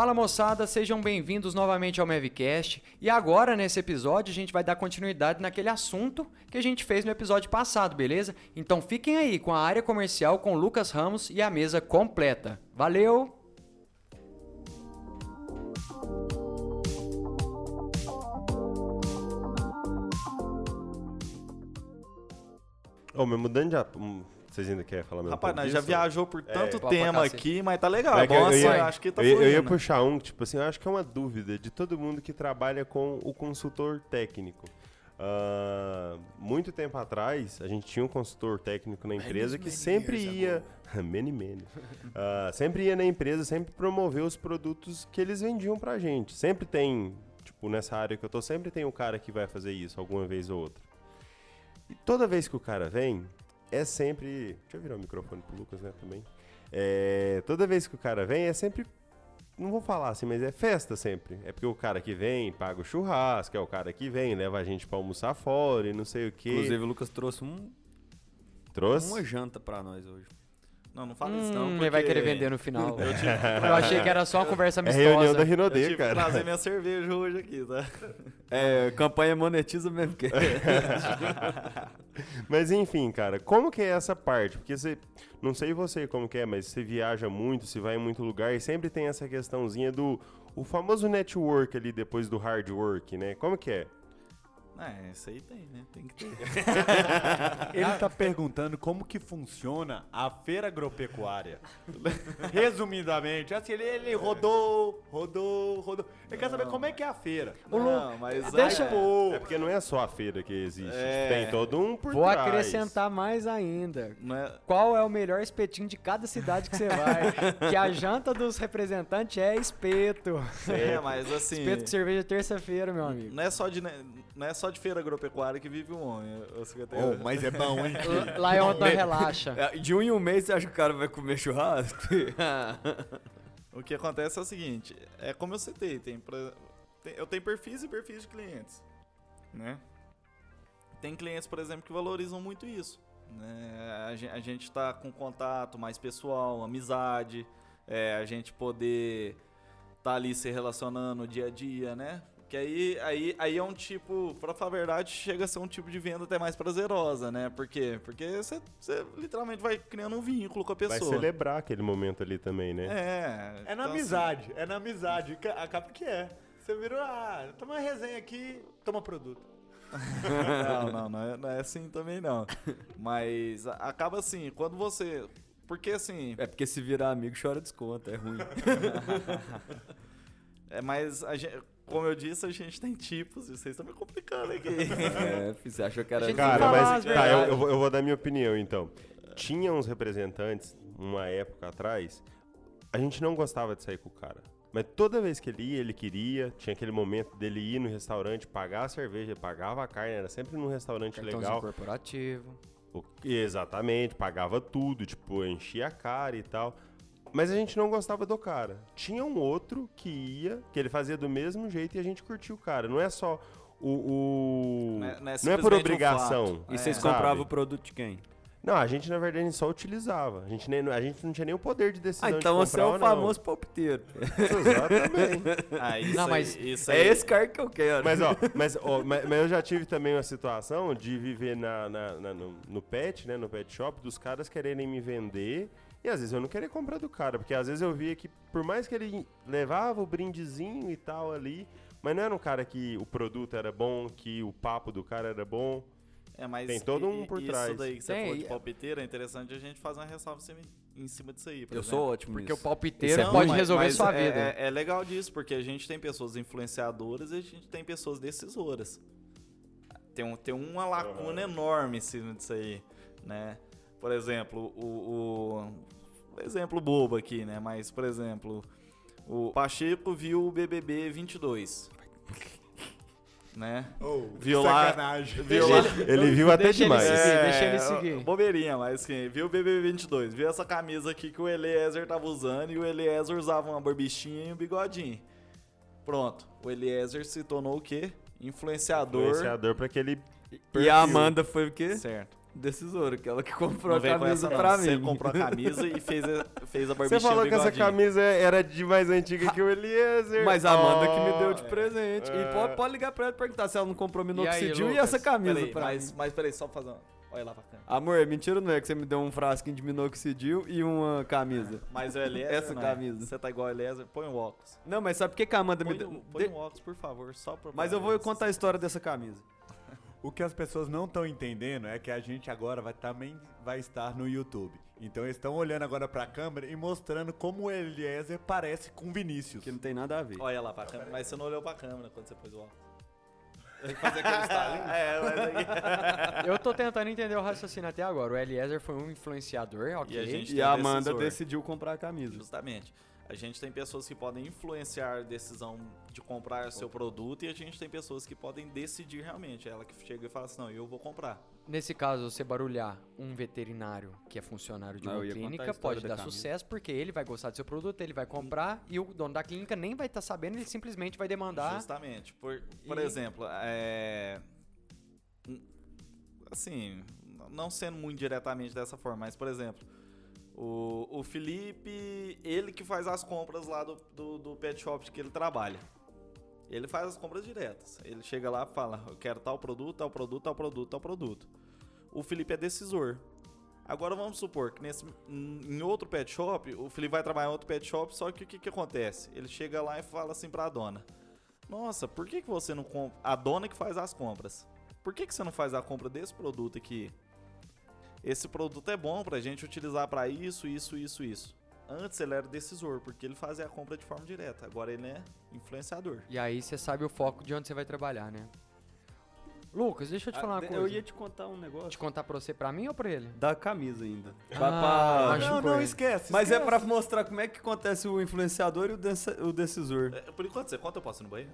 Fala moçada, sejam bem-vindos novamente ao Mavcast. E agora, nesse episódio, a gente vai dar continuidade naquele assunto que a gente fez no episódio passado, beleza? Então fiquem aí com a área comercial com Lucas Ramos e a mesa completa. Valeu! Ô, mas mudando de. Vocês ainda querem falar mais um Rapaz, nós já viajou por tanto Pode tema aqui, mas tá legal. Mas É que bom eu assim, ia- acho que tá eu, ia- eu ia puxar um, tipo assim, eu acho que é uma dúvida de todo mundo que trabalha com o consultor técnico. Ah, muito tempo atrás, a gente tinha um consultor técnico na empresa que sempre ia. many, many. Ah, sempre ia na empresa, sempre promover os produtos que eles vendiam pra gente. Sempre tem, tipo, nessa área que eu tô, sempre tem um cara que vai fazer isso alguma vez ou outra. E toda vez que o cara vem, é sempre. Deixa eu virar o microfone pro Lucas, né, também. É, toda vez que o cara vem, é sempre. Não vou falar assim, mas é festa sempre. É porque o cara que vem paga o churrasco, é o cara que vem, leva a gente pra almoçar fora e não sei o quê. Inclusive, o Lucas trouxe um, trouxe. uma janta pra nós hoje. Não, não fala isso não, Hum, porque... ele vai querer vender no final. Eu tive, Eu achei que era só uma conversa É amistosa. reunião da eu Rinode, tive cara. trazer minha cerveja hoje aqui, tá? É, campanha monetiza mesmo. Que... Mas enfim, cara, como que é essa parte? Porque você. Não sei você como que é, mas você viaja muito, você vai em muito lugar e sempre tem essa questãozinha do. O famoso network ali depois do hard work, né? Como que é? É, isso aí tem, né? Tem que ter. Ele tá perguntando como que funciona a feira agropecuária. Resumidamente, assim, ele, ele rodou, rodou, rodou. Ele quer saber como é que é a feira. Não, mas... Deixa- é- Pô, É porque não é só a feira que existe. É. Tem todo um por Vou trás. acrescentar mais ainda. Não é... Qual é o melhor espetinho de cada cidade que você vai? que a janta dos representantes é espeto. É, mas assim... Espeto de cerveja terça-feira, meu amigo. Não é, só de, não é só de feira agropecuária que vive o homem. Oh, mas é bom, hein? Lá é onde relaxa. É, De um em um mês, você acha que o cara vai comer churrasco? O que acontece é o seguinte, é como eu citei, tem, pra- tem- eu tenho perfis e perfis de clientes, né? Tem clientes, por exemplo, que valorizam muito isso. Né? A, gen- a gente tá com contato mais pessoal, amizade, é, a gente poder tá ali se relacionando dia a dia, né? Que aí, aí, aí é um tipo, pra falar a verdade, chega a ser um tipo de venda até mais prazerosa, né? Por quê? Porque você você literalmente vai criando um vínculo com a Vai pessoa. celebrar aquele momento ali também, né? É. É na então, assim, amizade, é na amizade. Ca- Acaba que é. Você virou, ah, toma uma resenha aqui, toma produto. Não, não, não é, não é assim também não. Mas a- acaba assim, quando você. Porque assim. É porque se virar amigo, chora desconto, é ruim. É, mas a gente, como eu disse, a gente tem tipos e vocês estão me complicando aqui. É, você achou que era... Cara, mas as tá, eu, eu vou, eu vou dar minha opinião então. Tinha uns representantes, uma época atrás, a gente não gostava de sair com o cara. Mas toda vez que ele ia, ele queria, tinha aquele momento dele ir no restaurante, pagar a cerveja, pagava a carne, era sempre num restaurante Cartãozinho legal. corporativo. O- Exatamente, pagava tudo, tipo, enchia a cara e tal. Mas a gente não gostava do cara. Tinha um outro que ia, que ele fazia do mesmo jeito e a gente curtia o cara. Não é só o. o- Não é- não é por simplesmente um obrigação. fato. E vocês É. compravam sabe? o produto de quem? Não, a gente na verdade só utilizava. A gente, nem, a gente não tinha nem o poder de decisão Ah, então de você é o não. famoso palpiteiro. Exatamente. Ah, isso Não, aí- mas isso É aí- esse cara que eu quero. Mas, ó, mas, ó, mas, mas eu já tive também uma situação de viver na, na- na- no, no pet, né? No pet shop, dos caras quererem me vender. E às vezes eu não queria comprar do cara, porque às vezes eu via que, por mais que ele levava o brindezinho e tal ali, mas não era um cara que o produto era bom, que o papo do cara era bom. É, mas Tem todo um por isso trás. daí que você Tem, falou de palpiteiro, é interessante a gente fazer uma ressalva em cima, em cima disso aí. por Eu exemplo. sou ótimo Porque nisso. o palpiteiro Isso é pode mas- resolver mas sua é- vida. É, é legal disso, porque a gente tem pessoas influenciadoras e a gente tem pessoas decisoras. Tem, um, tem uma lacuna enorme em cima disso aí, né? Por exemplo, o, o- exemplo bobo aqui, né? Mas, por exemplo, o Pacheco viu o BBB 22, né? Oh, Viu lá- sacanagem. Viu lá... Ele viu até deixa ele demais. seguir. deixa ele seguir. Bobeirinha, mas assim, viu o BBB 22, viu essa camisa aqui que o Eliezer tava usando e o Eliezer usava uma barbichinha e um bigodinho. Pronto, o Eliezer se tornou o quê? Influenciador. Influenciador pra aquele. E a Amanda foi o quê? Certo. Decisora, que comprou Não a veio com camisa essa, não. pra Você mim. comprou a camisa e fez a, fez a Você falou que essa camisa era de mais antiga que o Eliezer. Mas a Amanda que me Oh. deu de presente. é. E pode, pode ligar pra ela e perguntar se ela não comprou E aí, minoxidil e, essa camisa Peraí, pra mas, mim. mas peraí, só pra fazer uma... Olha lá pra câmera. Amor, é mentira não é que você me deu um frasquinho de minoxidil e uma camisa. Mas o Eliezer Essa não. camisa. Você tá igual o Eliezer, põe o óculos. Não, mas sabe por que, que a Amanda me Põe, deu... o- põe de- o óculos, por favor, só pra... Mas eu vou contar a história dessa camisa. O que as pessoas não estão entendendo é que a gente agora vai, também vai estar no YouTube. Então eles estão olhando agora pra câmera e mostrando como o Eliezer parece com o Vinícius. Que não tem nada a ver. Olha lá pra câmera, mas você não olhou pra câmera quando você pôs o óculos. Fazer aquele é, mas aí... Eu tô tentando entender o raciocínio até agora. O Eliezer foi um influenciador, ok. E a gente- E a um Amanda decisor. decidiu comprar a camisa. Justamente. A gente tem pessoas que podem influenciar a decisão de comprar seu produto e a gente tem pessoas que podem decidir realmente. Ela que chega e fala assim, não, eu vou comprar. Nesse caso, você barulhar um veterinário que é funcionário de Não, uma clínica pode da dar sucesso porque ele vai gostar do seu produto, ele vai comprar e o dono da clínica nem vai estar sabendo, ele simplesmente vai demandar. Justamente. Por, por E- exemplo, é... Assim, não sendo muito diretamente dessa forma, mas, por exemplo, o, o Felipe, ele que faz as compras lá do, do, do pet shop que ele trabalha. Ele faz as compras diretas. Ele chega lá e fala, eu quero tal produto, tal produto, tal produto, tal produto. O Felipe é decisor. Agora vamos supor que nesse, em outro pet shop, o Felipe vai trabalhar em outro pet shop, só que o que, que acontece? Ele chega lá e fala assim pra dona: Nossa, por que, que você não compra. A dona que faz as compras. Por que, que você não faz a compra desse produto aqui? Esse produto é bom pra gente utilizar pra isso, isso, isso, isso. Antes ele era decisor, porque ele fazia a compra de forma direta. Agora ele é influenciador. E aí você sabe o foco de onde você vai trabalhar, né? Lucas, deixa eu te falar uma Ah, coisa. Eu ia te contar um negócio. te contar pra você, pra mim ou pra ele? Da camisa ainda. Ah, Pra- Não, não, esquece. Mas é esquece. pra mostrar como é que acontece o influenciador e o, o decisor. É, por enquanto, você conta, eu posso ir no banheiro?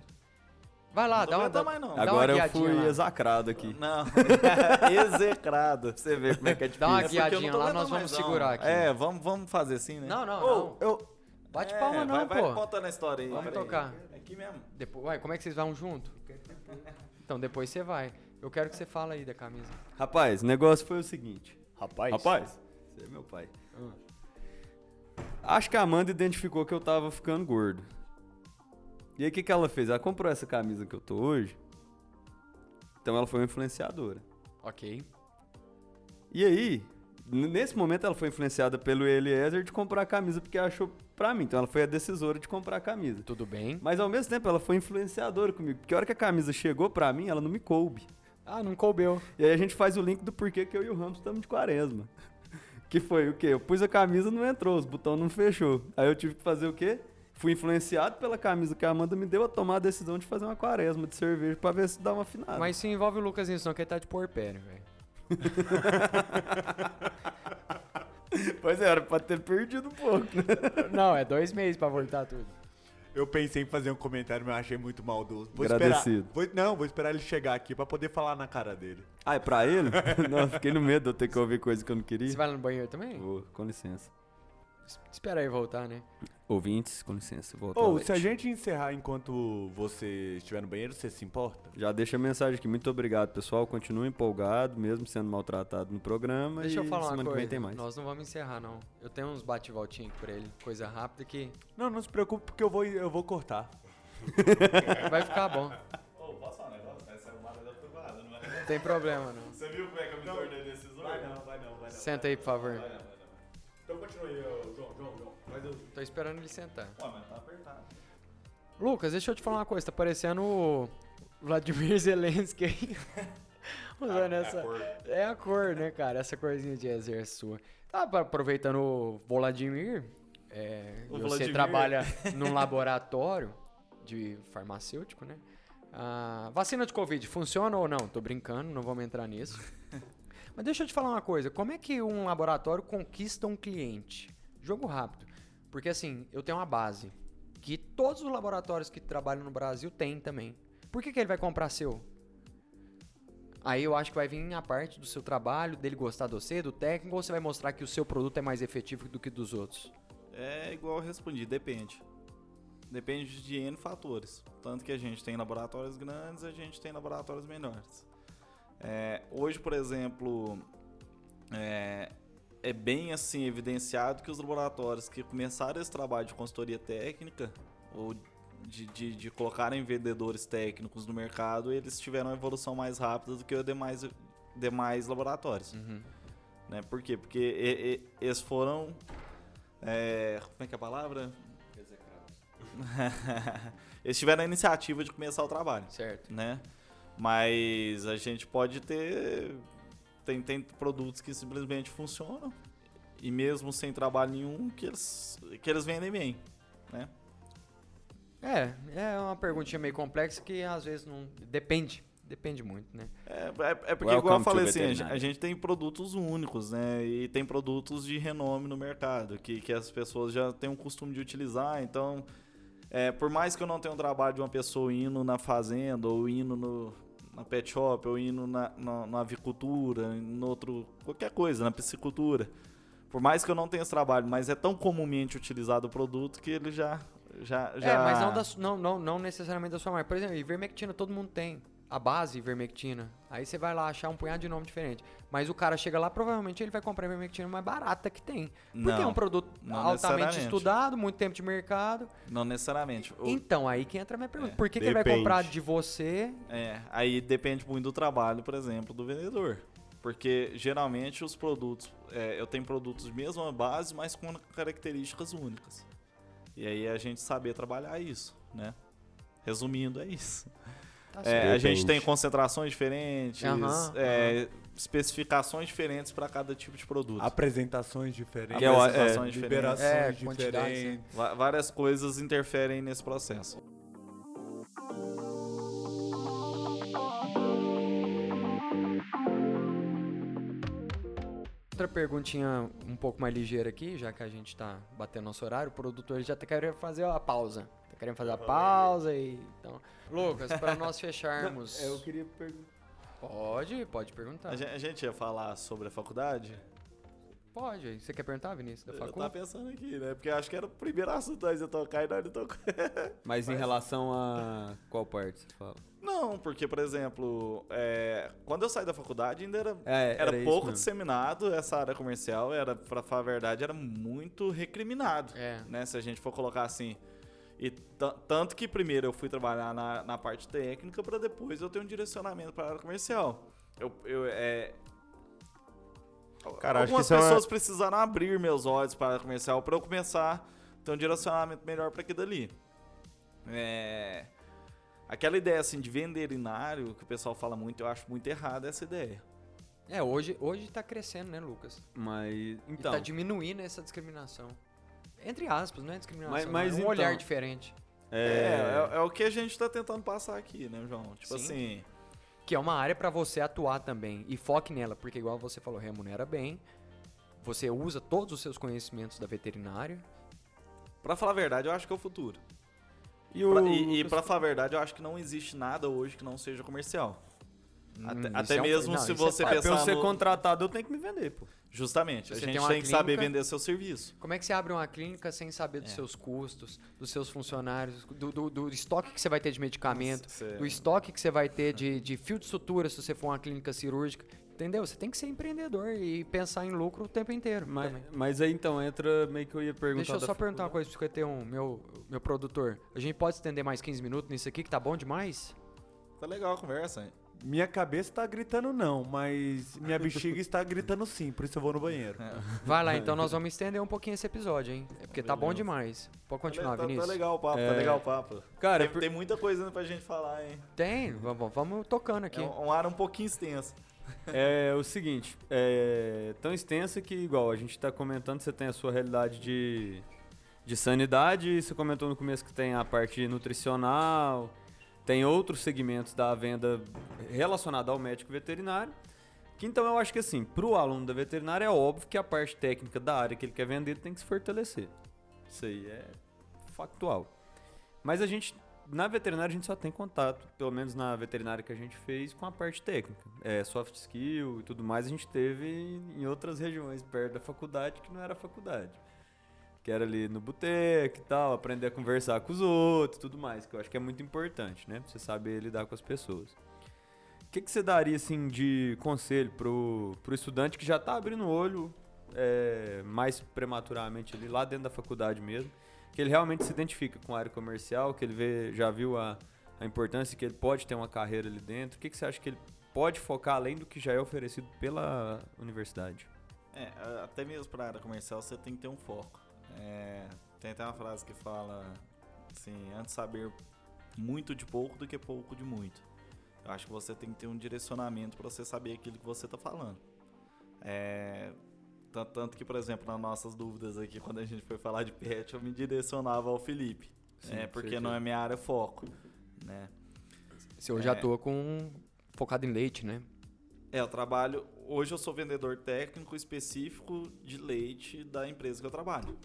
Vai lá, Não dá uma. Dá, mais, não. dá uma Agora eu fui lá. execrado aqui. Não. Execrado. Você ver como é que é Dá uma difícil. É guiadinha lá, nós vamos mais, não. segurar aqui. É, vamos, vamos fazer assim, né? Não, não, Ô, não. eu, Bate É, palma não, vai, pô. Vai contando a história aí. Vamos tocar. Aqui mesmo. Depois, ué, como é que vocês vão junto? Então depois você vai. Eu quero que você fale aí da camisa. Rapaz, o negócio foi o seguinte. Rapaz. Rapaz, você é meu pai. Acho que a Amanda identificou que eu tava ficando gordo. E aí o que, que ela fez? Ela comprou essa camisa que eu tô hoje. Então ela foi uma influenciadora. Ok. E aí, nesse momento ela foi influenciada pelo Eliezer de comprar a camisa porque achou pra mim. Então ela foi a decisora de comprar a camisa. Tudo bem. Mas ao mesmo tempo ela foi influenciadora comigo. Porque a hora que a camisa chegou pra mim, ela não me coube. Ah, não coubeu. E aí a gente faz o link do porquê que eu e o Ramos estamos de quaresma. Que foi o quê? Eu pus a camisa não entrou, os botões não fechou. Aí eu tive que fazer o quê? Fui influenciado pela camisa que a Amanda me deu a tomar a decisão de fazer uma quaresma de cerveja pra ver se dá uma afinada. Mas se envolve o Lucas nisso, não, que ele tá de porpério, velho. Pois é, era pra ter perdido um pouco, né? Não, é dois meses pra voltar tudo. Eu pensei em fazer um comentário, mas eu achei muito maldoso. Vou Agradecido. Esperar, vou- não, vou esperar ele chegar aqui pra poder falar na cara dele. Ah, é pra ele? não, fiquei no medo de eu ter que ouvir coisa que eu não queria. Você vai lá no banheiro também? Vou, com licença. Es- Espera aí voltar, né? Ouvintes, com licença, vou Ou, se a gente encerrar enquanto você estiver no banheiro, você se importa? Já deixa a mensagem aqui. Muito obrigado, pessoal. Continue empolgado, mesmo sendo maltratado no programa. Deixa e eu falar semana uma que coisa. vem tem mais. Nós não vamos encerrar, não. Eu tenho uns bate-voltinha aqui pra ele. Coisa rápida que Não, não se preocupe, porque eu vou, eu vou cortar. vai ficar bom. Ô, posso falar um negócio? Essa arrumada já foi parada, não é? Não tem problema, não. Você viu como é que eu me tornei decisor? vai não, vai não. Senta aí, por favor. Então continue, João, João, João. Mas eu... Tô esperando ele sentar. Pô, mas tá apertado. Lucas, deixa eu te falar uma coisa. Tá parecendo o Vladimir Zelensky aí. Usando essa. É a cor, né, cara? Essa corzinha de exército sua. Tá aproveitando o Vladimir. É, O você Vladimir. trabalha num laboratório de farmacêutico, né? A vacina de Covid funciona ou não? Tô brincando, não vamos entrar nisso. Mas deixa eu te falar uma coisa. Como é que um laboratório conquista um cliente? Jogo rápido. Porque assim, eu tenho uma base que todos os laboratórios que trabalham no Brasil têm também. Por que, que ele vai comprar seu? Aí eu acho que vai vir a parte do seu trabalho, dele gostar de você, do técnico, ou você vai mostrar que o seu produto é mais efetivo do que dos outros? É igual eu respondi, depende. Depende de N fatores. Tanto que a gente tem laboratórios grandes, a gente tem laboratórios menores. É, hoje, por exemplo, é, é bem assim evidenciado que os laboratórios que começaram esse trabalho de consultoria técnica ou de, de, de colocarem vendedores técnicos no mercado, eles tiveram uma evolução mais rápida do que os demais, demais laboratórios. Uhum. Né? Por quê? Porque e- e- eles foram. é, como é que é a palavra? eles tiveram a iniciativa de começar o trabalho Certo. né? Mas a gente pode ter. Tem, tem produtos que simplesmente funcionam. E mesmo sem trabalho nenhum, que eles, que eles vendem bem. Né? É, é uma perguntinha meio complexa que às vezes não. Depende. Depende muito, né? É, é, é porque, Welcome igual eu falei assim, a gente, veterinário. a gente tem produtos únicos, né? E tem produtos de renome no mercado, que, que as pessoas já têm um costume de utilizar. Então, é, por mais que eu não tenha um trabalho de uma pessoa indo na fazenda, ou indo no, na pet shop, ou indo na, na, na avicultura, em outro, qualquer coisa, na piscicultura. Por mais que eu não tenha esse trabalho, mas é tão comumente utilizado o produto que ele já. já, já... É, mas não, da não, não, não necessariamente da sua marca. Por exemplo, ivermectina todo mundo tem. A base ivermectina. Aí você vai lá achar um punhado de nome diferente. Mas o cara chega lá, provavelmente ele vai comprar a ivermectina mais barata que tem. Porque é Não, um produto altamente estudado, muito tempo de mercado. Não necessariamente. O- Então, aí que entra a minha pergunta. É, Por que, que ele vai comprar de você? É, aí depende muito do trabalho, por exemplo, do vendedor. Porque geralmente os produtos, é, eu tenho produtos de mesma base, mas com características únicas. E aí a gente saber trabalhar isso, né? Resumindo, é isso. Tá É, certo. a gente tem concentrações diferentes, Aham, é, especificações diferentes para cada tipo de produto. Apresentações diferentes. Que é o- é, liberações É, quantidade, diferentes. Várias coisas interferem nesse processo. Outra perguntinha um pouco mais ligeira aqui, já que a gente tá batendo nosso horário, o produtor já tá querendo fazer a pausa. Tá querendo fazer a pausa e. Então. Lucas, para nós fecharmos. Eu queria perguntar. Pode, pode perguntar. A gen- a gente ia falar sobre a faculdade? Pode. Você quer perguntar, Vinícius, da Eu facu? tava pensando aqui, né? Porque eu acho que era o primeiro assunto antes de eu tocar e nós não tocou. Mas em relação a qual parte você fala? Não, porque, por exemplo, é, quando eu saí da faculdade ainda era, É, era, era pouco disseminado essa área comercial, era, pra falar a verdade, era muito recriminado, É. né? Se a gente for colocar assim. E ta- tanto que primeiro eu fui trabalhar na, na parte técnica para depois eu ter um direcionamento para a área comercial. Eu, eu, é, Cara, acho que Algumas é pessoas precisaram abrir meus olhos para a área comercial para eu começar a ter um direcionamento melhor para aquilo dali. É... Aquela ideia assim de veterinário, que o pessoal fala muito, eu acho muito errada essa ideia. É, hoje, hoje tá crescendo, né, Lucas? Mas. E Então. tá diminuindo essa discriminação. Entre aspas, não é discriminação. Mas- não, mas é um então- olhar diferente. É, É. é, é o que a gente está tentando passar aqui, né, João? Tipo Sim. assim, Que é uma área pra você atuar também. E foque nela, porque igual você falou, remunera bem. Você usa todos os seus conhecimentos da veterinária. para falar a verdade, eu acho que é o futuro. E, o Pra- e e para falar a verdade, eu acho que não existe nada hoje que não seja comercial. Até, Hum, até é um- mesmo não, se é você. É, pra eu pensar ser no... contratado, eu tenho que me vender, pô. Justamente, a Você gente tem tem que saber clínica- vender seu serviço. Como é que você abre uma clínica sem saber dos É. seus custos, dos seus funcionários, do, do- do estoque que você vai ter de medicamento, Nossa, cê- do estoque que você vai ter de, de fio de sutura se você for uma clínica cirúrgica? Entendeu? Você tem que ser empreendedor e pensar em lucro o tempo inteiro. Mas, também. mas aí então entra meio que eu ia perguntar. Deixa eu da só perguntar uma coisa pro 51, meu, meu produtor. A gente pode estender mais 15 minutos nisso aqui, que tá bom demais? Tá legal a conversa, hein? Minha cabeça tá gritando não, mas minha bexiga está gritando sim, por isso eu vou no banheiro. Vai lá, então nós vamos estender um pouquinho esse episódio, hein? É porque tá bom demais. Pode continuar, tá, tá Vinícius. legal o papo, É. tá legal o papo. Cara, tem, por- tem muita coisa ainda pra gente falar, hein? Tem, vamos, vamos tocando aqui. É um, um ar um pouquinho extenso. É o seguinte, é tão extensa que, igual, a gente tá comentando, você tem a sua realidade de, de sanidade, você comentou no começo que tem a parte nutricional, tem outros segmentos da venda relacionada ao médico veterinário, que então eu acho que assim, pro aluno da veterinária é óbvio que a parte técnica da área que ele quer vender tem que se fortalecer. Isso aí é factual. Mas a gente, na veterinária, a gente só tem contato, pelo menos na veterinária que a gente fez, com a parte técnica. É, soft skill e tudo mais, a gente teve em outras regiões perto da faculdade que não era faculdade. Que era ali no boteco e tal, aprender a conversar com os outros tudo mais, que eu acho que é muito importante, né? Pra você saber lidar com as pessoas. que, que você daria assim de conselho pro, pro estudante que já tá abrindo o olho é, mais prematuramente ali, lá dentro da faculdade mesmo, que ele realmente se identifica com a área comercial, que ele vê, já viu a, a importância que ele pode ter uma carreira ali dentro. O que, que você acha que ele pode focar além do que já é oferecido pela universidade? É, a- até mesmo para área comercial você tem que ter um foco. É, tem até uma frase que fala assim, antes saber muito de pouco do que pouco de muito. Eu acho que você tem que ter um direcionamento para você saber aquilo que você está falando. É, tan- tanto que, por exemplo, nas nossas dúvidas aqui, quando a gente foi falar de pet, eu me direcionava ao Felipe. Sim, é, porque certeza. não é minha área foco. Né? Se eu já É. atua com focado em leite, né? É, eu trabalho. Hoje eu sou vendedor técnico específico de leite da empresa que eu trabalho.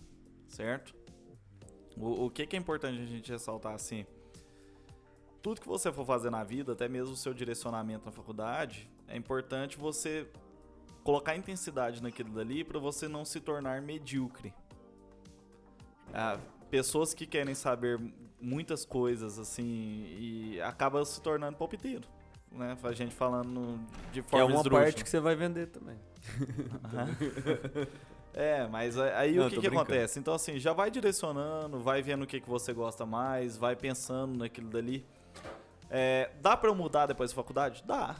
Certo? O, o que, que é importante a gente ressaltar assim? Tudo que você for fazer na vida, até mesmo o seu direcionamento na faculdade, é importante você colocar intensidade naquilo dali para você não se tornar medíocre. Ah, pessoas que querem saber muitas coisas assim e acabam se tornando palpiteiro, né? A gente falando de Que é forma uma esdrúxula. parte que você vai vender também. É, mas aí Não, o que, que brincando. acontece? Então, assim, já vai direcionando, vai vendo o que, que você gosta mais, vai pensando naquilo dali. É, dá pra eu mudar depois da faculdade? Dá.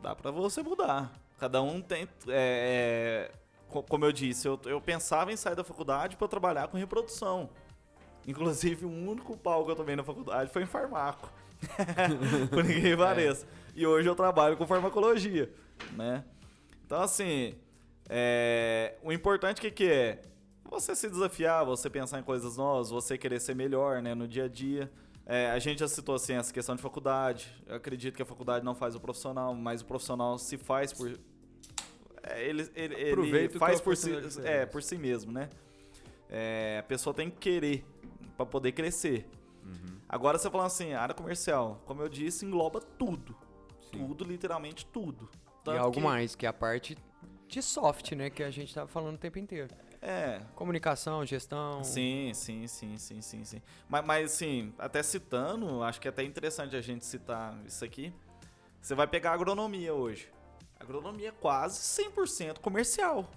Dá pra você mudar. Cada um tem. é, é, co- como eu disse, eu, eu pensava em sair da faculdade pra trabalhar com reprodução. Inclusive, o único pau que eu tomei na faculdade foi em farmaco. Por ninguém É. pareça. E hoje eu trabalho com farmacologia, né? Então, assim, é, o importante que, que é? Você se desafiar, você pensar em coisas novas, você querer ser melhor né, no dia a dia. É, a gente já citou assim, essa questão de faculdade. Eu acredito que a faculdade não faz o profissional, mas o profissional se faz por. é, ele ele, ele faz a por si, é, por si mesmo, né? É, a pessoa tem que querer para poder crescer. Uhum. Agora você falando assim, área comercial, como eu disse, engloba tudo. Sim. Tudo, literalmente tudo. e Tanto algo que- mais, que é a parte de soft, né? Que a gente tava falando o tempo inteiro. É, Comunicação, gestão. Sim, sim, sim, sim, sim, sim. Mas, mas assim, até citando, acho que é até interessante a gente citar isso aqui. Você vai pegar a agronomia hoje. A agronomia é quase 100% comercial.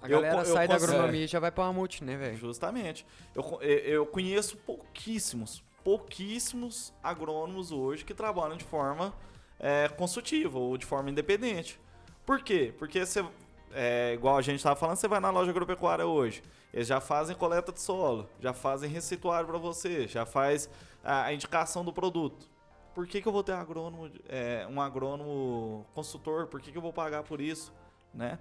A Eu galera eu sai da consigo- agronomia e já vai pra uma multi, né, velho? Justamente. Eu, eu- eu conheço pouquíssimos, pouquíssimos agrônomos hoje que trabalham de forma é, consultiva ou de forma independente. Por quê? Porque você, é, igual a gente estava falando, você vai na loja agropecuária hoje, eles já fazem coleta de solo, já fazem receituário para você, já faz a, indicação do produto. Por que, que eu vou ter agrônomo, é, um agrônomo consultor? Por que, que eu vou pagar por isso? Né?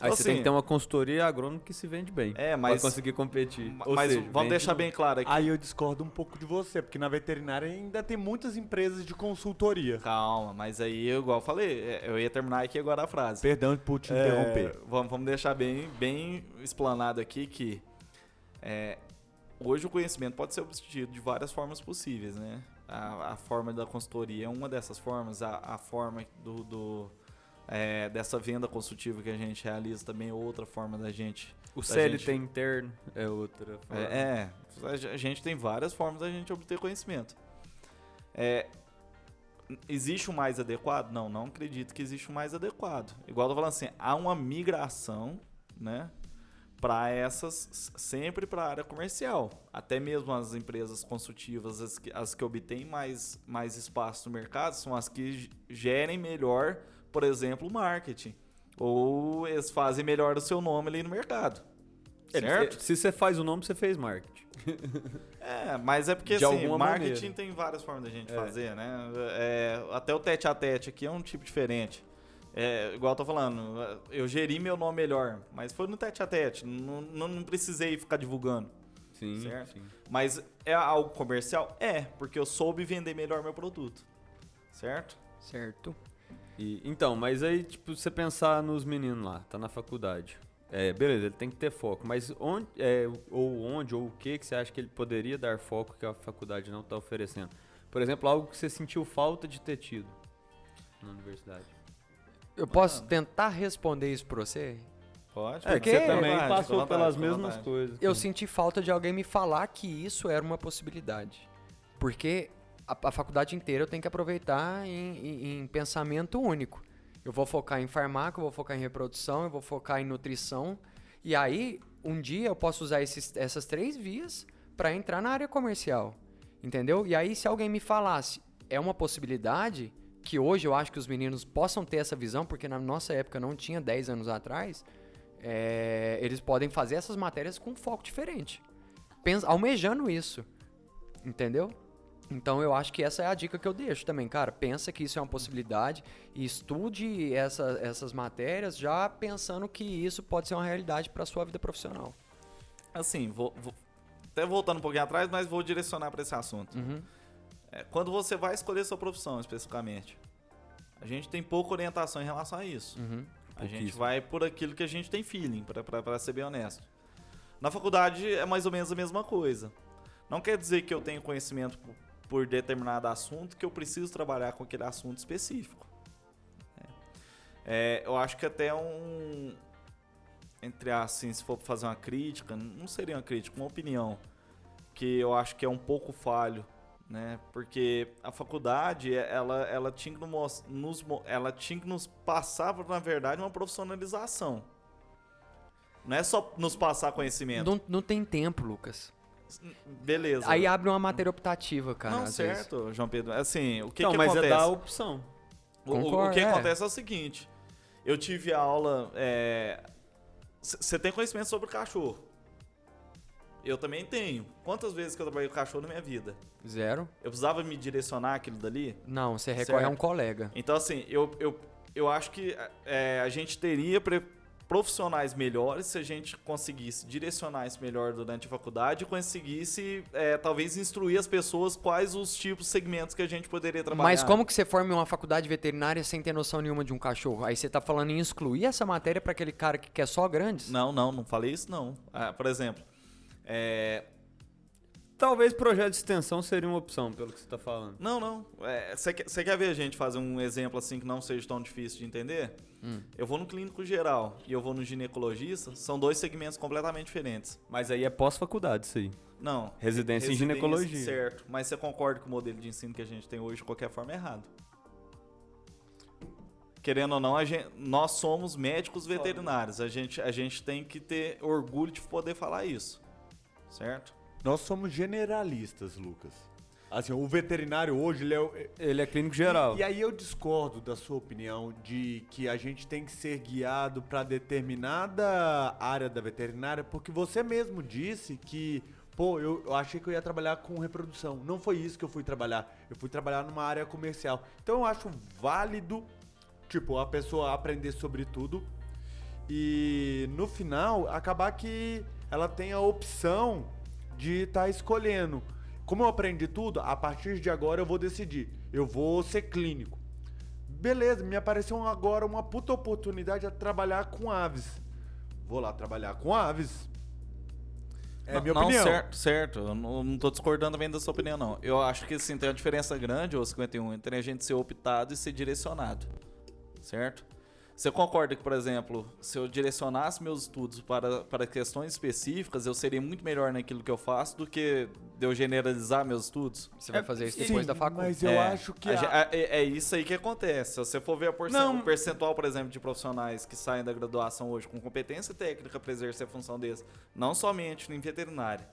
Aí Então, você tem assim, que ter uma consultoria agrônoma que se vende bem. É, Pra mas, conseguir competir. Ou mas seja, vamos deixar bem claro aqui. Aí eu discordo um pouco de você, porque na veterinária ainda tem muitas empresas de consultoria. Calma, mas aí, igual eu falei, é, eu ia terminar aqui agora a frase. Perdão por te É, interromper. vamos, vamos deixar bem, bem explanado aqui que é, hoje o conhecimento pode ser obtido de várias formas possíveis, né? A, a forma da consultoria é uma dessas formas, a, a forma do, do, é, dessa venda consultiva que a gente realiza também é outra forma da gente. O da CLT gente- interno é outra. forma. É, é, a ge- a gente tem várias formas da gente obter conhecimento. É, existe o mais adequado? Não, não acredito que existe o mais adequado. Igual eu tô falando assim, há uma migração, né, para essas sempre para a área comercial. Até mesmo as empresas consultivas, as que, as que obtêm mais, mais espaço no mercado, são as que gerem melhor, por exemplo, marketing. Ou eles fazem melhor o seu nome ali no mercado. Certo? Se você faz o nome, você fez marketing. É, mas é porque De assim, alguma marketing maneira. tem várias formas da gente É. fazer, né? É, até o tete a tete aqui é um tipo diferente. É, igual eu tô falando, eu geri meu nome melhor, mas foi no tete a tete, não, não, não precisei ficar divulgando. Sim, Certo. sim. Mas é algo comercial? É, porque eu soube vender melhor meu produto. Certo? Certo. E, então, mas aí, tipo, você pensar nos meninos lá, tá na faculdade. É, beleza, ele tem que ter foco, mas onde, é, ou onde, ou o que, que você acha que ele poderia dar foco que a faculdade não tá oferecendo? Por exemplo, algo que você sentiu falta de ter tido na universidade. Eu posso tentar responder isso pra você? Pode. É, que Porque- você também Vontade, passou vontade, pelas mesmas coisas. Eu senti falta de alguém me falar que isso era uma possibilidade. Porque a, a faculdade inteira eu tenho que aproveitar em, em- em pensamento único. Eu vou focar em farmácia, eu vou focar em reprodução, eu vou focar em nutrição. E aí, um dia eu posso usar esses- essas três vias para entrar na área comercial. Entendeu? E aí, se alguém me falasse, é uma possibilidade que hoje eu acho que os meninos possam ter essa visão, porque na nossa época não tinha 10 anos atrás, é, eles podem fazer essas matérias com foco diferente. Pensa, almejando isso. Entendeu? Então eu acho que essa é a dica que eu deixo também, cara. Pensa que isso é uma possibilidade e estude essa- essas matérias já pensando que isso pode ser uma realidade para sua vida profissional. Assim, vou, vou- até voltando um pouquinho atrás, mas vou direcionar para esse assunto. Uhum. É, quando você vai escolher sua profissão especificamente, a gente tem pouca orientação em relação a isso. Uhum. A gente vai por aquilo que a gente tem feeling, para ser bem honesto. Na faculdade é mais ou menos a mesma coisa. Não quer dizer que eu tenho conhecimento por, determinado assunto que eu preciso trabalhar com aquele assunto específico. É, eu acho que até um. Entre assim, se for fazer uma crítica, não seria uma crítica, uma opinião. Que eu acho que é um pouco falho né? Porque a faculdade, ela, ela, tinha que nos, nos, ela tinha que nos passar, na verdade, uma profissionalização. Não é só nos passar conhecimento. Não, não tem tempo, Lucas. Beleza. Aí abre uma matéria optativa, cara. não, às vezes. certo, João Pedro. Assim, o que, Então, que mas acontece? é dar a opção. O- o, o Concordo, que é. acontece é o seguinte: eu tive aula. Você tem conhecimento sobre cachorro? Eu também tenho. Quantas vezes que eu trabalhei com cachorro na minha vida? Zero? Eu precisava me direcionar aquilo dali? Não, você recorre a um Certo. colega. Então, assim, eu, eu, eu acho que é, a gente teria pre- profissionais melhores se a gente conseguisse direcionar isso melhor durante a faculdade e conseguisse, é, talvez, instruir as pessoas quais os tipos, segmentos que a gente poderia trabalhar. Mas como que você forma uma faculdade veterinária sem ter noção nenhuma de um cachorro? Aí você tá falando em excluir essa matéria para aquele cara que quer só grandes? Não, não, não falei isso, não. Ah, por exemplo, é, Talvez projeto de extensão seria uma opção, pelo que você tá falando. Não, não. Você quer, cê quer ver a gente fazer um exemplo assim que não seja tão difícil de entender? Hum. Eu vou no clínico geral e eu vou no ginecologista, são dois segmentos completamente diferentes. Mas aí é pós-faculdade, isso aí. Não. Residência em ginecologia. Certo. Mas você concorda que o modelo de ensino que a gente tem hoje, de qualquer forma, é errado? Querendo ou não, gente- nós somos médicos veterinários. A gente, a gente tem que ter orgulho de poder falar isso. Certo? Nós somos generalistas, Lucas. Assim, o veterinário hoje, ele é, o- Ele é clínico geral. E, e aí eu discordo da sua opinião de que a gente tem que ser guiado para determinada área da veterinária, porque você mesmo disse que, pô, eu, eu achei que eu ia trabalhar com reprodução. Não foi isso que eu fui trabalhar. Eu fui trabalhar numa área comercial. Então eu acho válido, tipo, a pessoa aprender sobre tudo e no final acabar que ela tem a opção de estar escolhendo. Como eu aprendi tudo, a partir de agora eu vou decidir. Eu vou ser clínico. Beleza, me apareceu agora uma puta oportunidade de trabalhar com aves. Vou lá trabalhar com aves. É a não, minha não, opinião. certo, certo. Eu não, não tô discordando também da sua opinião, não. Eu acho que assim, tem uma diferença grande, ô 51, entre a gente ser optado e ser direcionado. Certo? Você concorda que, por exemplo, se eu direcionasse meus estudos para, para questões específicas, eu seria muito melhor naquilo que eu faço do que de eu generalizar meus estudos? Você vai fazer isso Sim, depois da faculdade. Mas eu É, acho que. a a- a- é, é isso aí que acontece. Se você for ver a porcen- Não. o percentual, por exemplo, de profissionais que saem da graduação hoje com competência técnica para exercer a função deles, não somente em veterinária,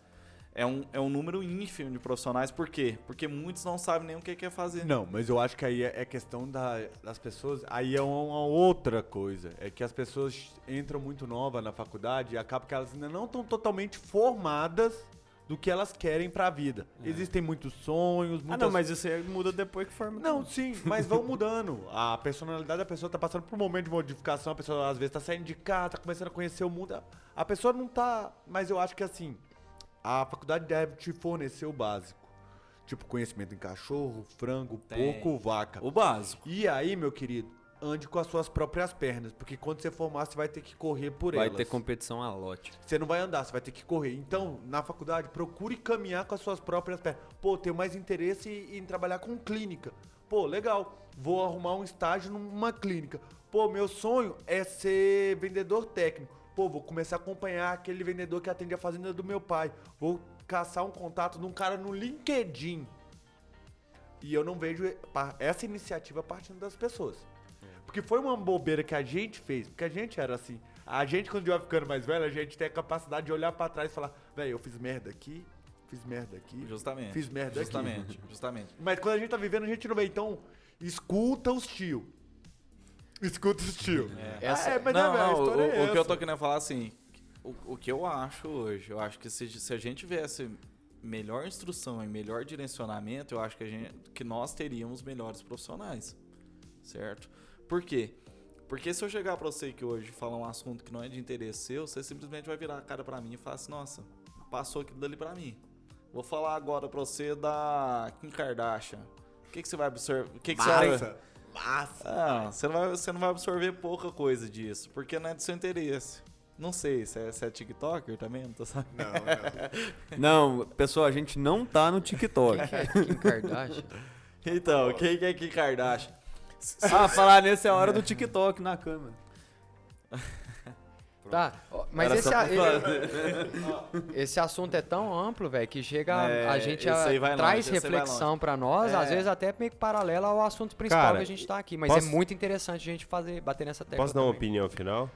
é um, é um número ínfimo de profissionais. Por quê? Porque muitos não sabem nem o que quer fazer. Não, mas eu acho que aí é é questão da- das pessoas. Aí é uma, outra coisa. É que as pessoas entram muito novas na faculdade e acabam que elas ainda não estão totalmente formadas do que elas querem pra vida. Existem muitos sonhos, muitas... Ah, não, mas isso aí muda depois que forma. Não, sim, mas vão mudando. A personalidade da pessoa tá passando por um momento de modificação, a pessoa às vezes tá saindo de casa, tá começando a conhecer o mundo. A pessoa não tá. Mas eu acho que assim, a faculdade deve te fornecer o básico. Tipo, conhecimento em cachorro, frango, Tem. porco, vaca. O básico. E aí, meu querido, ande com as suas próprias pernas, porque quando você formar, você vai ter que correr por Vai elas. ter competição a lote. Você não vai andar, você vai ter que correr. Então, na faculdade, procure caminhar com as suas próprias pernas. Pô, tenho mais interesse em trabalhar com clínica. Pô, legal. Vou arrumar um estágio numa clínica. Pô, meu sonho é ser vendedor técnico. Pô, vou começar a acompanhar aquele vendedor que atende a fazenda do meu pai. Vou caçar um contato de um cara no LinkedIn. E eu não vejo essa iniciativa partindo das pessoas. Porque foi uma bobeira que a gente fez, porque a gente era assim. A gente, quando vai ficando mais velho, a gente tem a capacidade de olhar pra trás e falar, velho, eu fiz merda aqui, fiz merda aqui, Justamente. fiz merda aqui. Justamente, justamente. Mas quando a gente tá vivendo, a gente não vê. Então, escuta os tio. Escuta os tio. Essa- Ah, é, mas não, é, não, história o, é o que eu tô querendo falar assim, o, o que eu acho hoje, eu acho que se, se a gente tivesse melhor instrução e melhor direcionamento, eu acho que, a gente, que nós teríamos melhores profissionais, certo? Por quê? Porque se eu chegar pra você que hoje falar um assunto que não é de interesse seu, você simplesmente vai virar a cara pra mim e falar assim, nossa, passou aquilo dali pra mim. Vou falar agora pra você da Kim Kardashian. O que, que você vai absorver? O que, que você vai... Massa. Ah, você não, vai, você não vai absorver pouca coisa disso, porque não é do seu interesse. Não sei, você é, você é TikToker também? Não tô sabendo. Não, não. Não, pessoal, a gente não tá no TikTok. Kim Kardashian. Então, quem que é Kim Kardashian? ah, falar nesse é a hora do TikTok na câmera. Tá, mas esse, a- esse assunto é tão amplo, velho, que chega a- É, a gente a- traz longe, reflexão pra nós, às É. vezes até meio que paralela ao assunto principal Cara, que a gente tá aqui, mas posso- é muito interessante a gente fazer bater nessa tecla. Posso dar uma também. opinião final?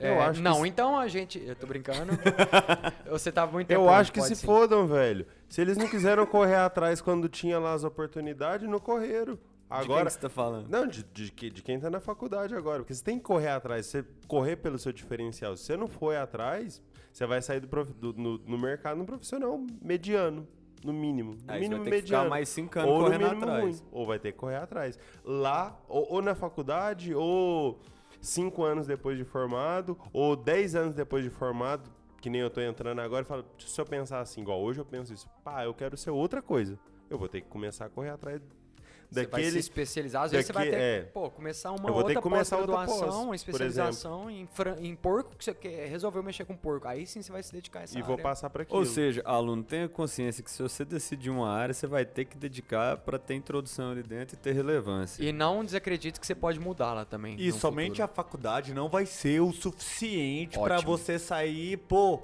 É, Eu acho que não, se- então a gente, eu tô brincando. Você tava muito Eu acho que se sim. fodam, velho. Se eles não quiseram correr atrás quando tinha lá as oportunidades, não correram. De quem Agora. que você tá falando? Não, de, de, que- de quem tá na faculdade agora. Porque você tem que correr atrás. Você correr pelo seu diferencial. Se você não for atrás, você vai sair do, prof- do- no, no mercado num profissional mediano. No mínimo. No Aí você mínimo vai ter que mediano. ficar mais cinco anos ou no correndo atrás. ruim. Ou vai ter que correr atrás. Lá, ou, ou na faculdade, ou cinco anos depois de formado, ou dez anos depois de formado, que nem eu tô entrando agora, e falo, se eu pensar assim, igual hoje eu penso isso, pá, eu quero ser outra coisa. Eu vou ter que começar a correr atrás Você vai se daquele. especializar, às vezes você vai ter daqui- que é. pô, começar uma vou outra que começar outra pós-graduação, pós, especialização em, em porco, que você quer, resolveu mexer com porco. Aí sim você vai se dedicar a essa E vou área. passar para aquilo. Ou seja, aluno, tenha consciência que se você decidir uma área, você vai ter que dedicar pra ter introdução ali dentro e ter relevância. E não desacredite que você pode mudá-la também. E somente futuro. a faculdade não vai ser o suficiente pra Ótimo. você sair, pô.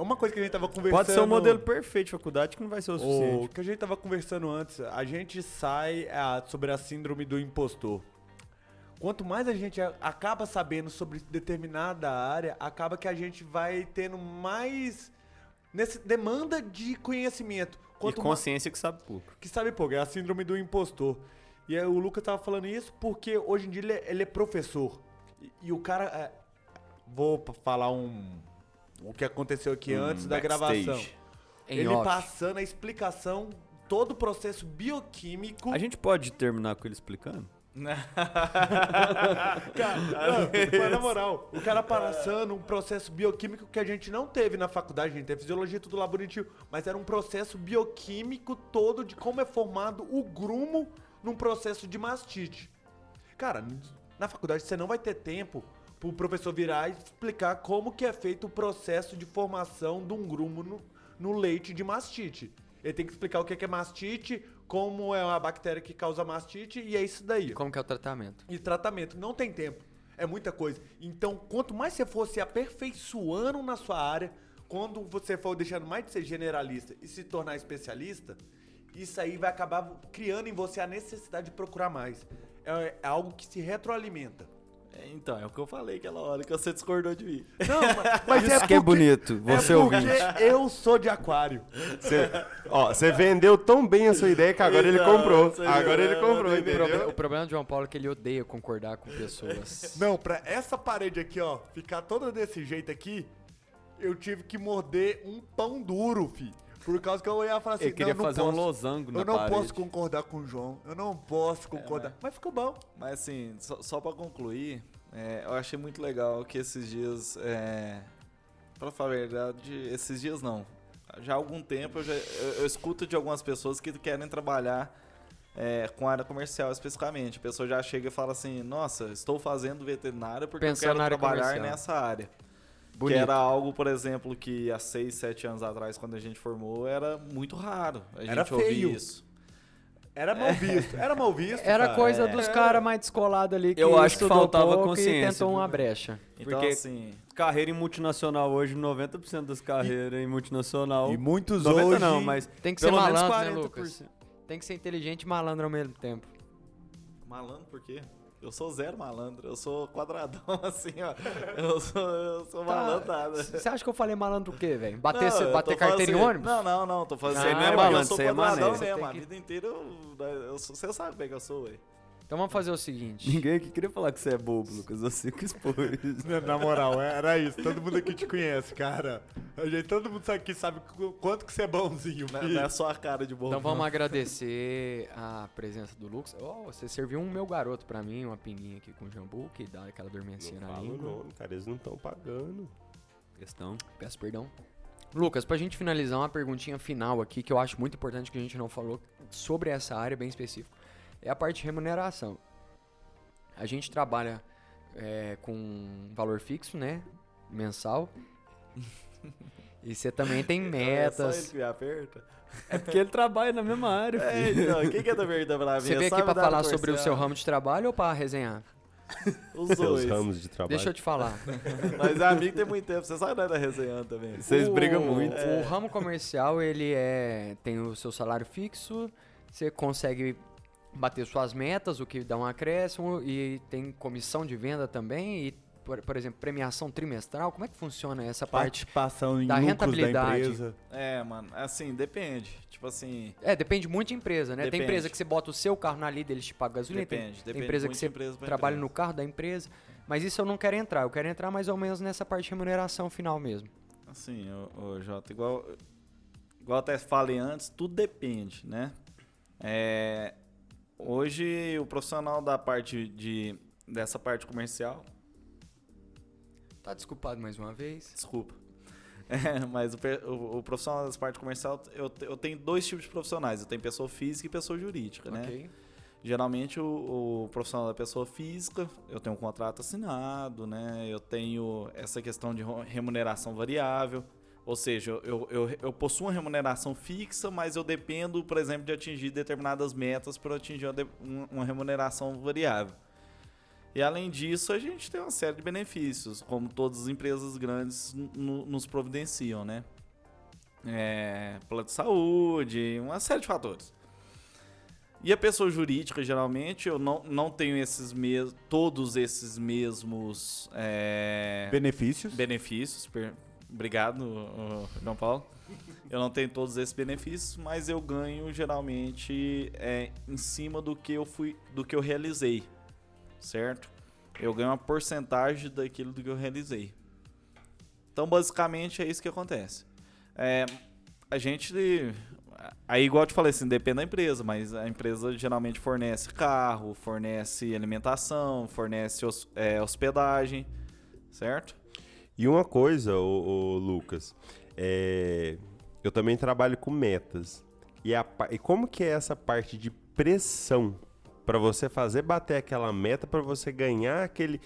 É uma coisa que a gente tava conversando. Pode ser o modelo perfeito de faculdade que não vai ser o O suficiente. que a gente tava conversando antes, a gente sai ah, sobre a síndrome do impostor. Quanto mais a gente a- acaba sabendo sobre determinada área, acaba que a gente vai tendo mais nesse demanda de conhecimento. E Quanto ma- consciência que sabe pouco. que sabe pouco, é a síndrome do impostor. E aí o Lucas tava falando isso porque hoje em dia ele é, ele é professor. E, e o cara. é, vou falar um. O que aconteceu aqui antes da backstage. gravação. Em ele off. passando a explicação, todo o processo bioquímico. A gente pode terminar com ele explicando? Cara, não, na moral, o cara passando um processo bioquímico que a gente não teve na faculdade, a gente teve fisiologia tudo lá bonitinho, mas era um processo bioquímico todo de como é formado o grumo num processo de mastite. Cara, na faculdade você não vai ter tempo pro professor virar e explicar como que é feito o processo de formação de um grumo no, no leite de mastite. Ele tem que explicar o que é que é mastite, como é a bactéria que causa mastite, e é isso daí Como que é o tratamento? e tratamento. Não tem tempo. É muita coisa. Então, quanto mais você for se aperfeiçoando na sua área, quando você for deixando mais de ser generalista e se tornar especialista, isso aí vai acabar criando em você a necessidade de procurar mais. É, é algo que se retroalimenta. É, Então, é o que eu falei aquela hora que você discordou de mim. Não, mas, mas Isso que é bonito, você é ouvinte. eu sou de aquário. Você, ó, você vendeu tão bem a sua ideia que agora ele Então, comprou. Agora viu, ele né? comprou, entendeu? o problema do João Paulo é que ele odeia concordar com pessoas. Não, pra essa parede aqui, ó, ficar toda desse jeito aqui, eu tive que morder um pão duro, fi. Por causa que eu ia falar assim, Ele queria não, não fazer um posso. losango na Eu não parede. posso concordar com o João. Eu não posso concordar. mas ficou bom. Mas assim, só, só pra concluir, é, eu achei muito legal que esses dias, é, pra falar a verdade, esses dias não. Já há algum tempo eu, já, eu, eu escuto de algumas pessoas que querem trabalhar é, com área comercial especificamente. A pessoa já chega e fala assim, nossa, estou fazendo veterinária porque Pensando eu quero trabalhar comercial. nessa área. Bonito. Que era algo, por exemplo, que há 6, 7 anos atrás, quando a gente formou, era muito raro a gente Era ouvir feio. isso. Era mal visto. Era mal visto. Era cara. coisa É. dos caras mais descolados ali que Eu acho que faltava pouco consciência, e tentou uma brecha. Então, Porque- assim, Carreira em multinacional hoje, 90% das carreiras em multinacional. E muitos 90 hoje... não, mas Tem que pelo ser malandro, né, 40%. Lucas? Tem que ser inteligente e malandro ao mesmo tempo. Malandro por quê? Eu sou zero malandro, eu sou quadradão assim, ó. Eu sou, eu sou malandro nada. Você acha que eu falei malandro o quê, velho? Bater, Não, bater carteira em assim- ônibus? Não, não, não, tô falando Não, assim, não é malandro, eu sou isso aí é mané. mesmo, Você a que- vida inteira eu, eu sou- você sabe bem que eu sou, ué. Então vamos fazer o seguinte. Ninguém aqui queria falar que você é bobo, Lucas. Você que expôs. Na moral, era isso. Todo mundo aqui te conhece, cara. A gente, todo mundo aqui sabe qu- quanto que você é bonzinho, Não, filho. não é só a cara de bobo. Então vamos não. agradecer a presença do Lucas. Oh, você serviu um meu garoto pra mim, uma pinguinha aqui com jambu, que dá aquela dormencinha Não na língua. nome, cara. Eles não estão pagando. Questão. Peço perdão. Lucas, pra gente finalizar uma perguntinha final aqui, que eu acho muito importante que a gente não falou sobre essa área bem específica. É a parte de remuneração. A gente trabalha é, com valor fixo, né? Mensal. E você também tem É só ele metas. que me aperta. É porque ele trabalha na mesma área, É, filho. então, quem que é da verdade pra mim? Você veio aqui pra falar sobre o seu ramo de trabalho ou pra resenhar? Os Seus dois. ramos de trabalho. Deixa eu te falar. Mas é amigo tem muito tempo, você sabe nada da resenhando também. Vocês O- brigam muito. O ramo comercial, ele é tem o seu salário fixo, você consegue bater suas metas, o que dá um acréscimo, e tem comissão de venda também, e, por, por exemplo, premiação trimestral. Como é que funciona essa parte? Participação em da lucros rentabilidade. da empresa. É, mano, assim, depende. Tipo assim, É, depende muito de empresa, né? Tem Depende. empresa que você bota o seu carro na lida, eles te pagam gasolina. tem- depende. tem, depende empresa muito que você empresa trabalha empresa. no carro da empresa. Mas isso eu não quero entrar. Eu quero entrar mais ou menos nessa parte de remuneração final mesmo. Assim, ô, ô, Jota, igual, igual até falei antes, tudo depende, né? É, hoje o profissional da parte de dessa parte comercial, Tá desculpado mais uma vez. desculpa. É, mas o, o- o profissional dessa parte comercial, eu, eu tenho dois tipos de profissionais. Eu tenho pessoa física e pessoa jurídica, né? Ok. Geralmente o, o profissional da pessoa física, eu tenho um contrato assinado, né? Eu tenho essa questão de remuneração variável. Ou seja, eu, eu, eu possuo uma remuneração fixa, mas eu dependo, por exemplo, de atingir determinadas metas para atingir uma, um- uma remuneração variável. E além disso, a gente tem uma série de benefícios, como todas as empresas grandes nos providenciam, né? É, plano de saúde, uma série de fatores. E a pessoa jurídica, geralmente, eu não, não tenho esses mes todos esses mesmos é, Benefícios. benefícios. per- Obrigado, João Paulo. Eu não tenho todos esses benefícios, mas eu ganho geralmente é, em cima do que eu fui, do que eu realizei, certo? Eu ganho uma porcentagem daquilo do que eu realizei. Então, basicamente, é isso que acontece. É, a gente. Aí, igual eu te falei, assim, depende da empresa, mas a empresa geralmente fornece carro, fornece alimentação, fornece é, hospedagem, certo? E uma coisa, ô, Lucas, é, eu também trabalho com metas. E, a e como que é essa parte de pressão para você fazer bater aquela meta para você ganhar aquele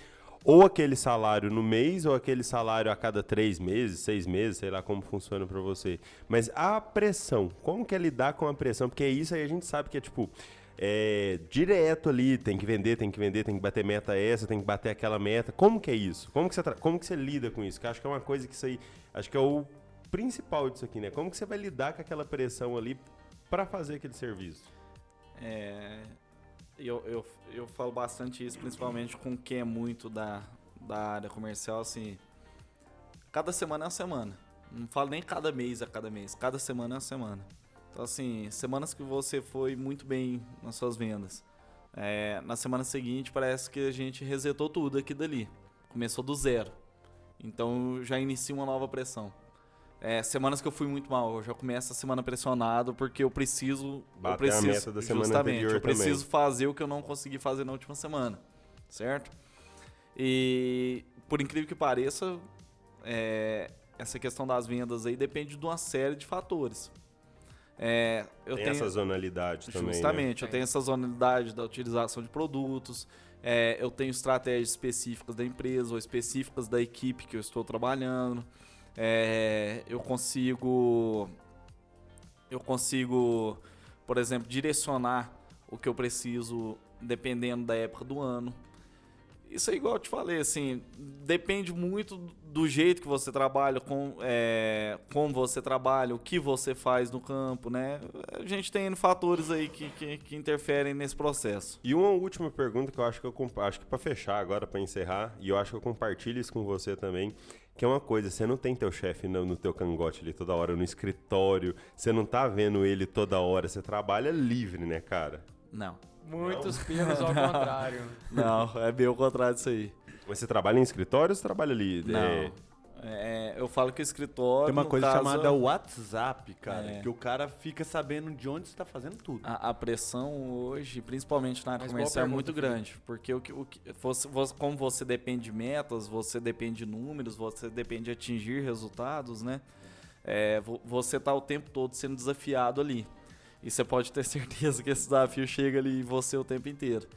ou aquele salário no mês ou aquele salário a cada três meses, seis meses, sei lá como funciona para você. Mas a pressão, como que é lidar com a pressão? Porque isso aí a gente sabe que é tipo é, direto ali, tem que vender, tem que vender, tem que bater meta essa, tem que bater aquela meta. Como que é isso? Como que você, como que você lida com isso? Que acho que é uma coisa que isso aí, acho que é o principal disso aqui, né? Como que você vai lidar com aquela pressão ali para fazer aquele serviço? É, eu, eu, eu falo bastante isso, principalmente com quem é muito da, da área comercial, assim. Cada semana é uma semana. Não falo nem cada mês a cada mês. Cada semana é uma semana. Então, assim, semanas que você foi muito bem nas suas vendas. É, na semana seguinte, parece que a gente resetou tudo aqui dali. Começou do zero. Então, já inicia uma nova pressão. É, semanas que eu fui muito mal, eu já começo a semana pressionado porque eu preciso. Bater a eu preciso, meta da semana justamente, anterior eu preciso também. fazer o que eu não consegui fazer na última semana, certo? E por incrível que pareça, é, essa questão das vendas aí depende de uma série de fatores. É, eu tem tenho, essa zonalidade também, né? Justamente, eu Tem. tenho essa zonalidade da utilização de produtos, é, eu tenho estratégias específicas da empresa ou específicas da equipe que eu estou trabalhando. É, eu consigo, eu consigo, por exemplo, direcionar o que eu preciso dependendo da época do ano. Isso é igual eu te falei, assim, depende muito do jeito que você trabalha, com, é, como você trabalha, o que você faz no campo, né? A gente tem fatores aí que, que, que interferem nesse processo. E uma última pergunta que eu acho que eu acho que para fechar agora, para encerrar, e eu acho que eu compartilho isso com você também, que é uma coisa, você não tem teu chefe no, no teu cangote ali toda hora, no escritório, você não tá vendo ele toda hora, você trabalha livre, né, cara? Não. Muitos pinos ao contrário. Não, é bem o contrário disso aí. Mas você trabalha em escritório ou você trabalha ali? Não. É, É, eu falo que o escritório. Tem uma no coisa caso, chamada WhatsApp, cara, É. que o cara fica sabendo de onde você tá fazendo tudo. A, a pressão hoje, principalmente na área comercial, é muito grande. Porque o que, o que você, você- como você depende de metas, você depende de números, você depende de atingir resultados, né? É, vo- você tá o tempo todo sendo desafiado ali. E você pode ter certeza que esse desafio chega ali em você o tempo inteiro.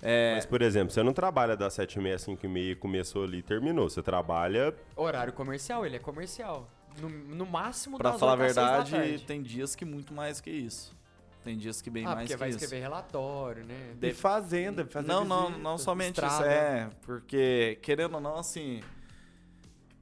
É, Mas, por exemplo, você não trabalha das 7h30 às 5h30 começou ali e terminou. Você trabalha. Horário comercial, ele é comercial. No, no máximo pra falar a 8 às 6 da verdade, tem dias que muito mais que isso. Tem dias que bem Ah, mais porque que vai isso. escrever relatório, né? De fazenda, fazer Não, não, visita. não somente isso. estrada. É, porque, querendo ou não, assim.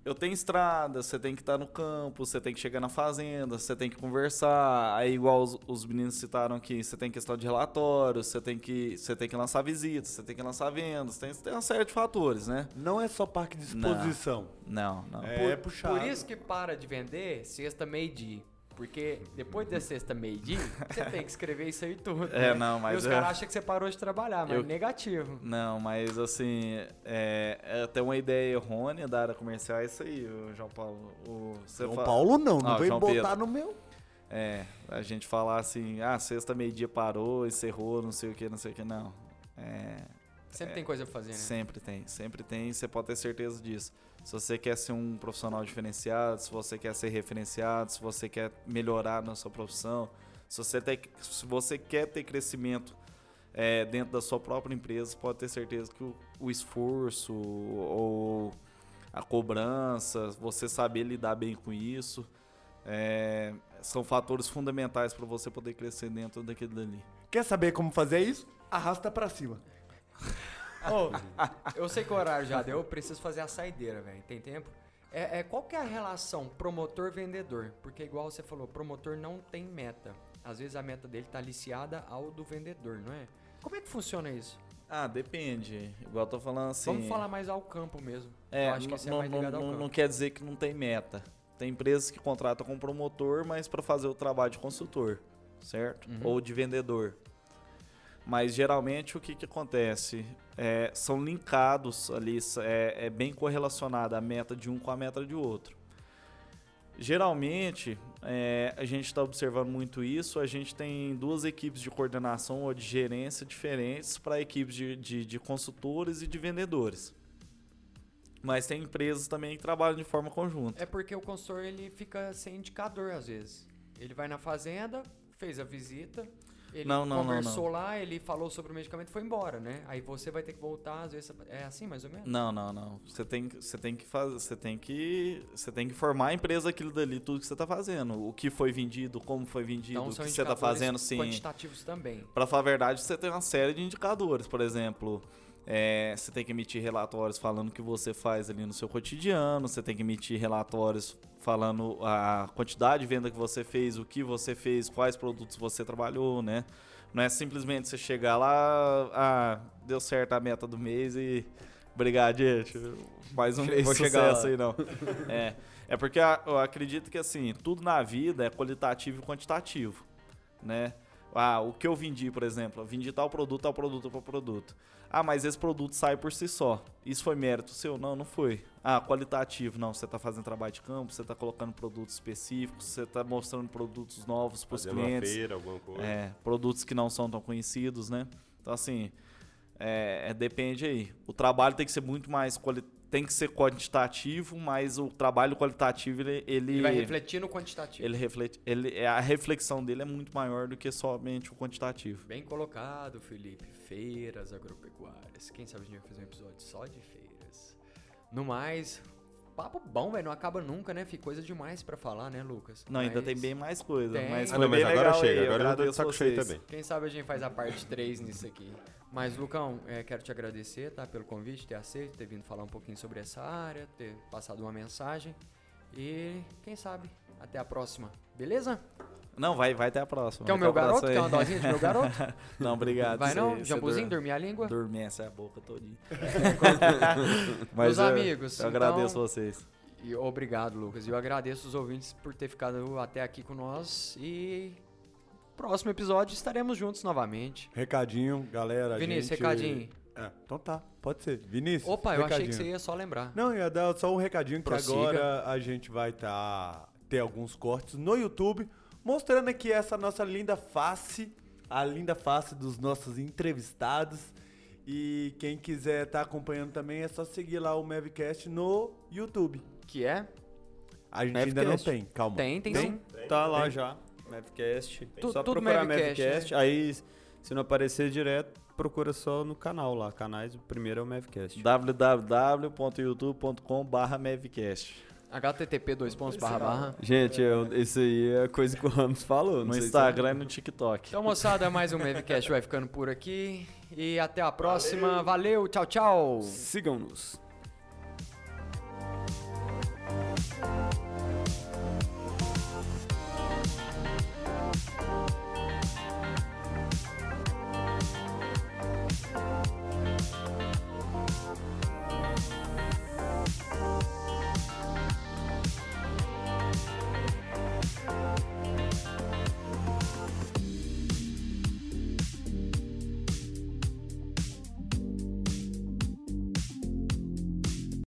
Eu tenho estrada, você tem que estar no campo, você tem que chegar na fazenda, você tem que conversar. Aí, igual os, os meninos citaram aqui, você tem questão de relatório, você tem que, você tem que lançar visitas, você tem que lançar vendas, tem, tem uma série de fatores, né? Não é só parque de exposição. Não, não. É puxado. Por isso que para de vender sexta meio-dia. Porque depois da sexta meio-dia, você tem que escrever isso aí tudo. É, né? não, E mas os é- caras acham que você parou de trabalhar, mas Eu- negativo. Não, mas assim, é, é até uma ideia errônea da área comercial, é isso aí, o João Paulo. O, você São fa- Paulo não, não Ah, vem João botar Pedro. no meu. É, a gente falar assim, ah, sexta meio-dia parou, encerrou, não sei o que, não sei o que, não. É, Sempre tem coisa pra fazer, né? sempre tem, sempre tem, você pode ter certeza disso. Se você quer ser um profissional diferenciado, se você quer ser referenciado, se você quer melhorar na sua profissão, se você, tem, se você quer ter crescimento é, dentro da sua própria empresa, pode ter certeza que o, o esforço ou a cobrança, você saber lidar bem com isso, é, são fatores fundamentais para você poder crescer dentro daquele dali. Quer saber como fazer isso? Arrasta pra cima. Ô, eu sei que o horário já deu, eu preciso fazer a saideira, velho. Tem tempo? É, é, qual que é a relação promotor-vendedor? Porque igual você falou, promotor não tem meta. Às vezes a meta dele tá aliciada ao do vendedor, não é? Como é que funciona isso? Ah, depende. Igual eu tô falando assim. Vamos falar mais ao campo mesmo. É, eu acho que isso é não, mais ligado ao não- campo. não quer dizer que não tem meta. Tem empresas que contratam com promotor, mas para fazer o trabalho de consultor, certo? Uhum. Ou de vendedor. Mas geralmente o que, que acontece? É, são linkados ali, é, é bem correlacionada a meta de um com a meta de outro. Geralmente, é, a gente está observando muito isso. A gente tem duas equipes de coordenação ou de gerência diferentes para equipes de, de, de consultores e de vendedores. Mas tem empresas também que trabalham de forma conjunta. É porque o consultor ele fica sem indicador às vezes. Ele vai na fazenda, fez a visita, ele Não, não, não, conversou lá, ele falou sobre o medicamento e foi embora, né? Aí você vai ter que voltar, às vezes é assim mais ou menos? Não, não, não. Você tem, que- você tem que fazer, você tem que, você tem que formar a empresa aquilo dali, tudo que você está fazendo, o que foi vendido, como foi vendido, Então o que você está fazendo, sim. quantitativos também. Para falar a verdade, você tem uma série de indicadores, por exemplo, é, você tem que emitir relatórios falando o que você faz ali no seu cotidiano, você tem que emitir relatórios falando a quantidade de venda que você fez, o que você fez, quais produtos você trabalhou, né? Não é simplesmente você chegar lá, ah, deu certo a meta do mês e obrigado, gente, mais um mês Vou chegar sucesso aí não. É, é porque eu acredito que assim, tudo na vida é qualitativo e quantitativo, né? Ah, o que eu vendi, por exemplo, eu vendi tal produto, tal produto, tal produto. Ah, mas esse produto sai por si só. Isso foi mérito seu? Não, não foi. Ah, qualitativo. Não, você está fazendo trabalho de campo, você está colocando produtos específicos, você está mostrando produtos novos para os Fazendo uma clientes. feira, alguma coisa. É, produtos que não são tão conhecidos, né? Então, assim, é, é, depende aí. O trabalho tem que ser muito mais. quali- Tem que ser quantitativo, mas o trabalho qualitativo, ele. Ele, Ele vai refletir no quantitativo. ele reflete. Ele, é, a reflexão dele é muito maior do que somente o quantitativo. Bem colocado, Felipe. Feiras agropecuárias. Quem sabe a gente vai fazer um episódio só de feiras. No mais, papo bom, velho. Não acaba nunca, né? Fica coisa demais pra falar, né, Lucas? Não, ainda tem Mas bem mais coisa. Tem. Mas Ah, não, mas bem agora legal chega, aí, agora eu tô de saco cheio também. Quem sabe a gente faz a parte 3 nisso aqui. Mas, Lucão, é, quero te agradecer, tá? Pelo convite, ter aceito, ter vindo falar um pouquinho sobre essa área, ter passado uma mensagem. E, quem sabe, até a próxima. Beleza? Não, vai, vai até a próxima. Quer o meu garoto? Quer uma dosinha de meu garoto? Não, obrigado. Vai não? Jambuzinho, dormir a língua? Dormir essa boca todinha. Meus eu- amigos, Eu agradeço então- vocês. E obrigado, Lucas. E eu agradeço os ouvintes por ter ficado até aqui com nós. E próximo episódio estaremos juntos novamente. Recadinho, galera. Vinícius, gente- recadinho. É, então tá, pode ser. Vinícius. Opa, eu achei que recadinho. você ia só lembrar. Não, ia dar só um recadinho que Prossiga. agora a gente vai tá, ter alguns cortes no YouTube, mostrando aqui essa nossa linda face, a linda face dos nossos entrevistados. E quem quiser estar acompanhando também é só seguir lá o Mavcast no YouTube. Que é? A gente ainda não Mavcast. tem, calma. Tem, tem, sim. Tá lá já, Mavcast. Tu- só tudo procurar Mavcast, Mavcast. Aí, se não aparecer direto, procura só no canal lá. Canais, o primeiro é o Mavcast. www.youtube.com.br Mavcast. http dois pontos barra barra. Gente, eu, isso aí é coisa que o Ramos falou. No Instagram e no TikTok. Então, moçada, mais um Mavcast vai ficando por aqui. E até a próxima. Valeu tchau, tchau. Sigam-nos.